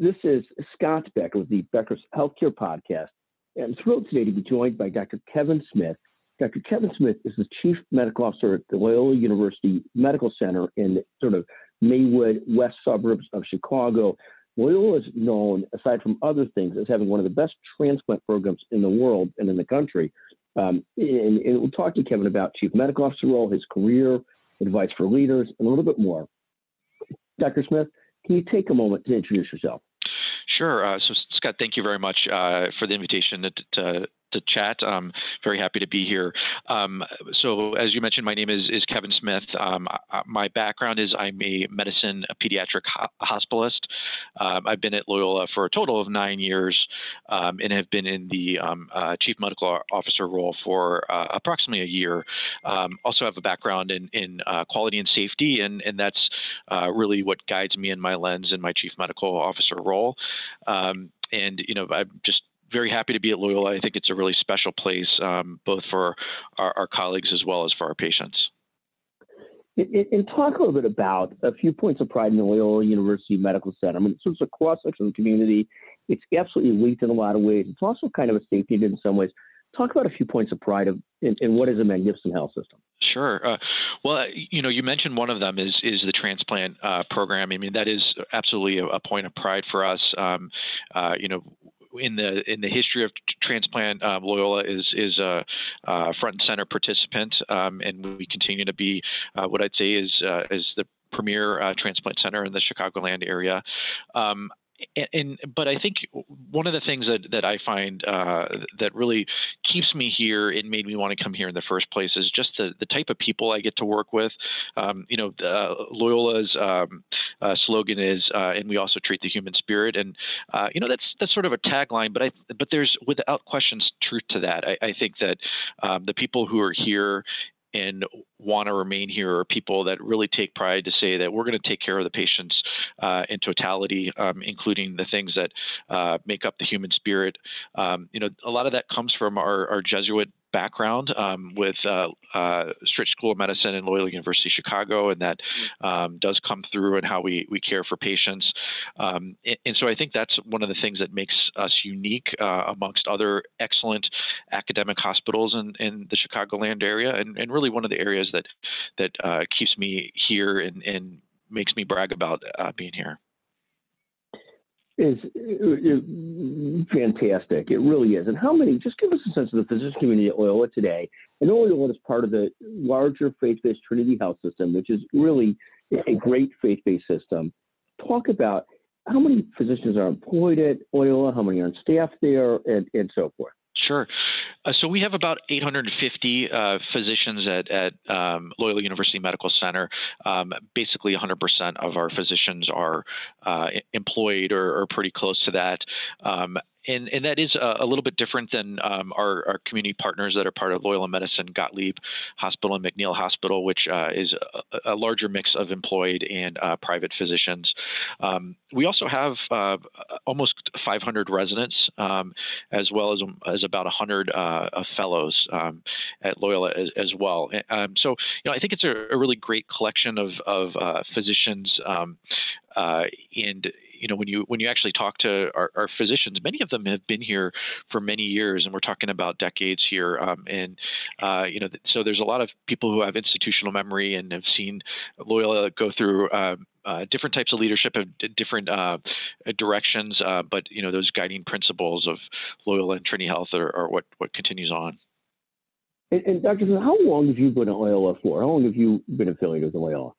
This is Scott Becker with the Becker's Healthcare Podcast. I'm thrilled today to be joined by Dr. Kevin Smith. Dr. Kevin Smith is the Chief Medical Officer at the Loyola University Medical Center in sort of Maywood, west suburbs of Chicago. Loyola is known, aside from other things, as having one of the best transplant programs in the world and in the country. Um, and, and we'll talk to Kevin about Chief Medical Officer role, his career, advice for leaders, and a little bit more. Dr. Smith, can you take a moment to introduce yourself? Sure. Uh, so, Scott, thank you very much uh, for the invitation to, to, to chat. I'm very happy to be here. Um, so, as you mentioned, my name is, is Kevin Smith. Um, my background is I'm a medicine a pediatric ho- hospitalist. Um, I've been at Loyola for a total of nine years um, and have been in the um, uh, chief medical officer role for uh, approximately a year. Um, also, have a background in, in uh, quality and safety, and, and that's uh, really what guides me in my lens in my chief medical officer role. and you know, I'm just very happy to be at Loyola. I think it's a really special place, um, both for our, our, colleagues as well as for our patients. And talk a little bit about a few points of pride in the Loyola University Medical Center. I mean, it's sort of a cross section of the community. It's absolutely linked in a lot of ways. It's also kind of a safety net in some ways. Talk about a few points of pride of in, in what is a magnificent health system. Sure. Uh, well, you know, you mentioned one of them is is the transplant uh, program. I mean, that is absolutely a, a point of pride for us. Um, uh, you know, in the in the history of transplant, um, Loyola is is a, a, front and center participant, um, and we continue to be uh, what I'd say is uh, is the premier uh, transplant center in the Chicagoland area. Um, and, and, but I think one of the things that, that I find uh, that really keeps me here and made me want to come here in the first place is just the, the type of people I get to work with. Um, you know, uh, Loyola's um, uh, slogan is, uh, and we also treat the human spirit, and uh, you know that's that's sort of a tagline, but I but there's without questions truth to that. I, I think that um, the people who are here and want to remain here are people that really take pride to say that we're going to take care of the patients uh, in totality, um, including the things that uh, make up the human spirit. Um, you know, a lot of that comes from our, our Jesuit background um, with uh, uh, Stritch School of Medicine and Loyola University Chicago, and that um, does come through in how we, we care for patients. Um, and, and, so I think that's one of the things that makes us unique uh, amongst other excellent academic hospitals in, in the Chicagoland area, and, and really one of the areas that that uh, keeps me here and, and makes me brag about uh, being here is, fantastic. It really is. And how many, just give us a sense of the physician community at Loyola today. And Loyola is part of the larger faith based Trinity Health system, which is really a great faith based system. Talk about how many physicians are employed at Loyola, how many are on staff there, and, and so forth. Sure. Uh, so we have about 850 uh, physicians at, at um, Loyola University Medical Center. Um, basically, 100% of our physicians are uh, employed or, or, pretty close to that. Um, and, and that is a, a little bit different than um, our, our, community partners that are part of Loyola Medicine, Gottlieb Hospital, and MacNeal Hospital, which uh, is a, a, larger mix of employed and uh, private physicians. Um, we also have uh, almost 500 residents, um, as well as, as about 100 uh, fellows um, at Loyola as, as well. Um, so, you know, I think it's a, a really great collection of, of uh, physicians um, uh, and you know when you when you actually talk to our, our, physicians, many of them have been here for many years, and we're talking about decades here. Um, and uh, you know, so there's a lot of people who have institutional memory and have seen Loyola go through. Uh, uh, different types of leadership of different uh, directions, uh, but you know those guiding principles of Loyola and Trinity Health are, are what what continues on. And, and Dr. how long have you been at Loyola for? How long have you been affiliated with Loyola?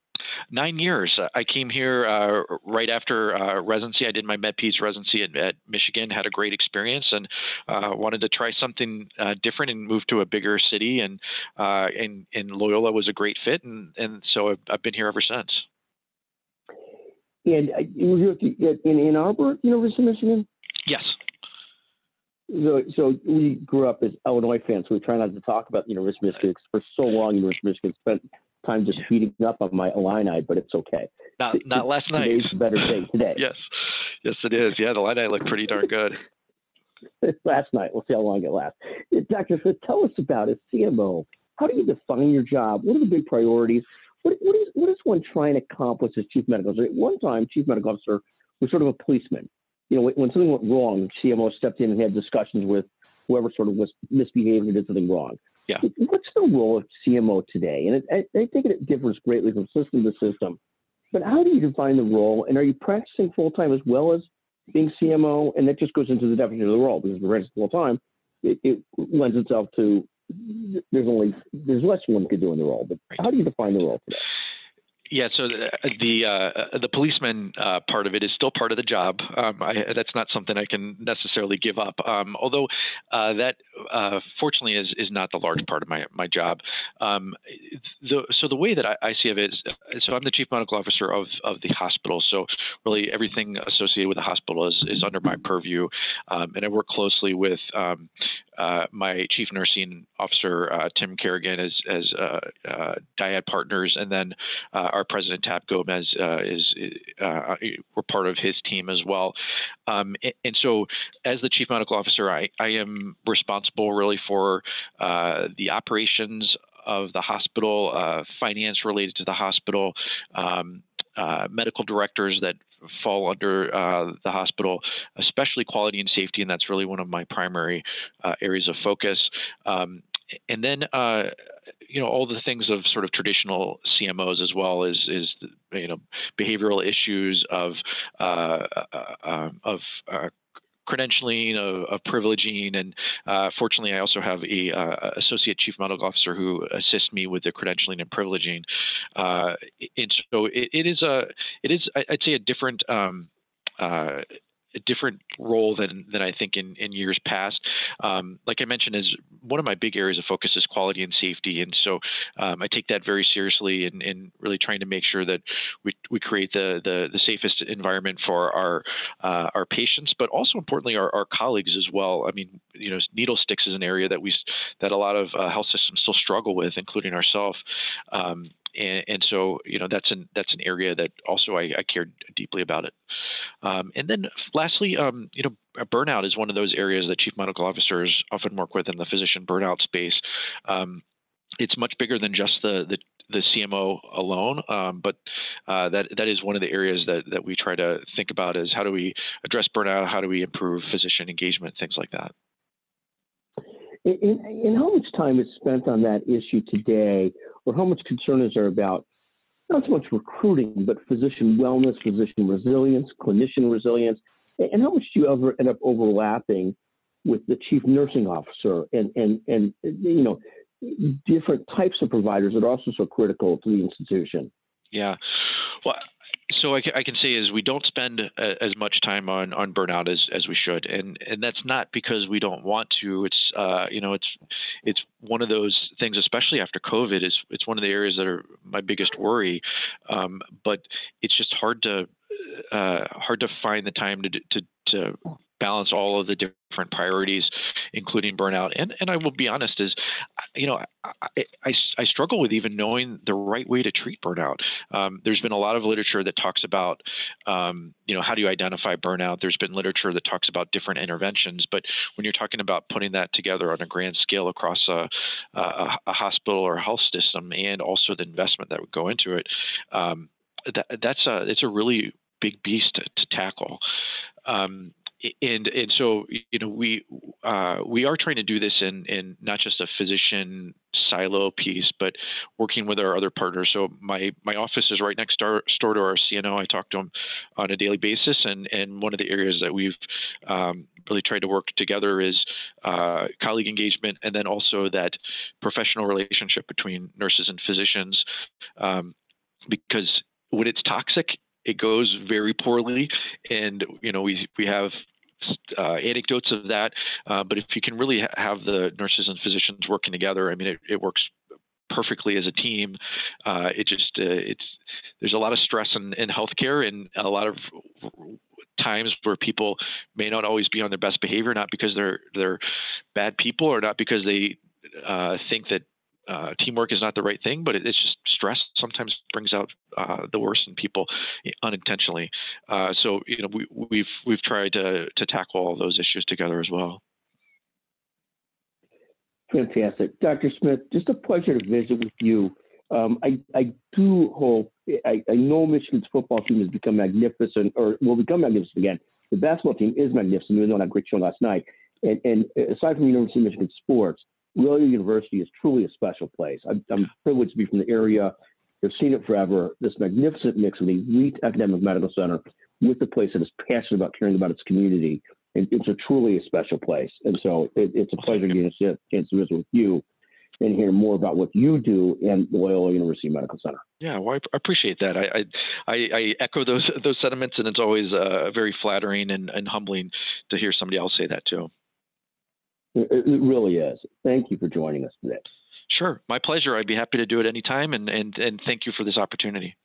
Nine years. I came here uh, right after uh, residency. I did my MedPeds residency at, at, Michigan, had a great experience, and uh, wanted to try something uh, different and move to a bigger city. And uh, and, and Loyola was a great fit, and and so I've, I've been here ever since. And uh, were you in Ann Arbor, University of Michigan. Yes. So, so we grew up as Illinois fans, so we try not to talk about the University of Michigan because for so long. University of Michigan spent time just beating up on my Illini, but it's okay. Not not last night. Today's a better day today. yes, yes, it is. Yeah, the Illini look pretty darn good. last night. We'll see how long it lasts. Dr. Smith, tell us about a CMO. How do you define your job? What are the big priorities? What, what, is, what is one trying to accomplish as chief medical officer? At one time, chief medical officer was sort of a policeman. you know, when something went wrong, CMO stepped in and had discussions with whoever sort of was misbehaving or did something wrong. Yeah. What's the role of CMO today? And it, I, I think it differs greatly from system to system. But how do you define the role? And are you practicing full time as well as being CMO? And that just goes into the definition of the role because if you're practicing full time, it, it, lends itself to there's only there's less one could do in the role. But how do you define the role today? Yeah, so the the, uh, the policeman uh, part of it is still part of the job. Um, I, that's not something I can necessarily give up. Um, although uh, that uh, fortunately is is not the large part of my my job. Um, the, so the way that I, I, see it is, so I'm the chief medical officer of of the hospital. So really everything associated with the hospital is is under my purview, um, and I work closely with um, uh, my chief nursing officer uh, Tim Kerrigan as as dyad partners, and then our our president Tap Gomez uh, is uh, we're part of his team as well. Um, and, so, as the chief medical officer, I, I am responsible really for uh, the operations of the hospital, uh, finance related to the hospital. Um, uh, medical directors that fall under uh, the hospital, especially quality and safety, and that's really one of my primary uh, areas of focus. Um, and then uh, you know all the things of sort of traditional CMOs as well as is you know behavioral issues of uh, uh, um, of uh, credentialing, of, of, privileging, and uh, fortunately, I also have a uh, associate chief medical officer who assists me with the credentialing and privileging. Uh, and so it, it is a it is I'd say a different. Um, a different role than than I think in, in years past. Um, like I mentioned, is one of my big areas of focus is quality and safety, and so um, I take that very seriously in, in really trying to make sure that we, we create the, the, the safest environment for our uh, our patients, but also importantly our, our colleagues as well. I mean, you know, needle sticks is an area that we that a lot of uh, health systems still struggle with, including ourselves. Um, and, and, so you know that's an that's an area that also I, I care deeply about it. Um, and then lastly, um, you know, burnout is one of those areas that chief medical officers often work with in the physician burnout space. Um, it's much bigger than just the the, the CMO alone, um, but uh, that that is one of the areas that that we try to think about is how do we address burnout, how do we improve physician engagement, things like that. And how much time is spent on that issue today, or how much concern is there about not so much recruiting, but physician wellness, physician resilience, clinician resilience, and how much do you ever end up overlapping with the chief nursing officer and and and you know different types of providers that are also so critical to the institution? Yeah, well, so I, I, can say is we don't spend a, as much time on, on burnout as, as we should, and and that's not because we don't want to. It's uh, you know it's it's one of those things, especially after COVID. Is it's one of the areas that are my biggest worry, um, but it's just hard to uh, hard to find the time to to to balance all of the different priorities, including burnout. And and I will be honest, is you know I, I, I struggle with even knowing the right way to treat burnout. Um, there's been a lot of literature that talks about um, you know how do you identify burnout. There's been literature that talks about different interventions, but when you're talking about putting that together on a grand scale across a, a, a hospital or a health system, and also the investment that would go into it. Um, that, that's a it's a really big beast tackle. Um, and and so you know we uh, we are trying to do this in in not just a physician silo piece, but working with our other partners. So my my office is right next door, to our CNO. I talk to them on a daily basis, and and one of the areas that we've um, really tried to work together is uh, colleague engagement, and then also that professional relationship between nurses and physicians, um, because when it's toxic, it goes very poorly, and you know we we have uh, anecdotes of that. Uh, but if you can really ha- have the nurses and physicians working together, I mean, it, it works perfectly as a team. Uh, it just uh, it's there's a lot of stress in, in healthcare and a lot of times where people may not always be on their best behavior, not because they're they're bad people or not because they uh, think that uh, teamwork is not the right thing, but it, it's just stress sometimes brings out uh, the worst in people unintentionally. Uh, so you know we, have we've, we've tried to to tackle all those issues together as well. Fantastic, Dr. Smith. Just a pleasure to visit with you. Um, I, I do hope I, I know Michigan's football team has become magnificent or will become magnificent again. the basketball team is magnificent, We though not a great show last night. And, and aside from University of Michigan sports, Loyola University is truly a special place. I'm, I'm privileged to be from the area. I've seen it forever. This magnificent mix of the elite academic medical center with the place that is passionate about caring about its community. And it's a truly a special place. And so it, it's a pleasure getting a chance to visit with you and hear more about what you do the Loyola University Medical Center. Yeah, well, I appreciate that. I I, I echo those those sentiments, and it's always uh, very flattering and, and humbling to hear somebody else say that too. It, really is. Thank you for joining us today. Sure, my pleasure. I'd be happy to do it anytime, and and and thank you for this opportunity.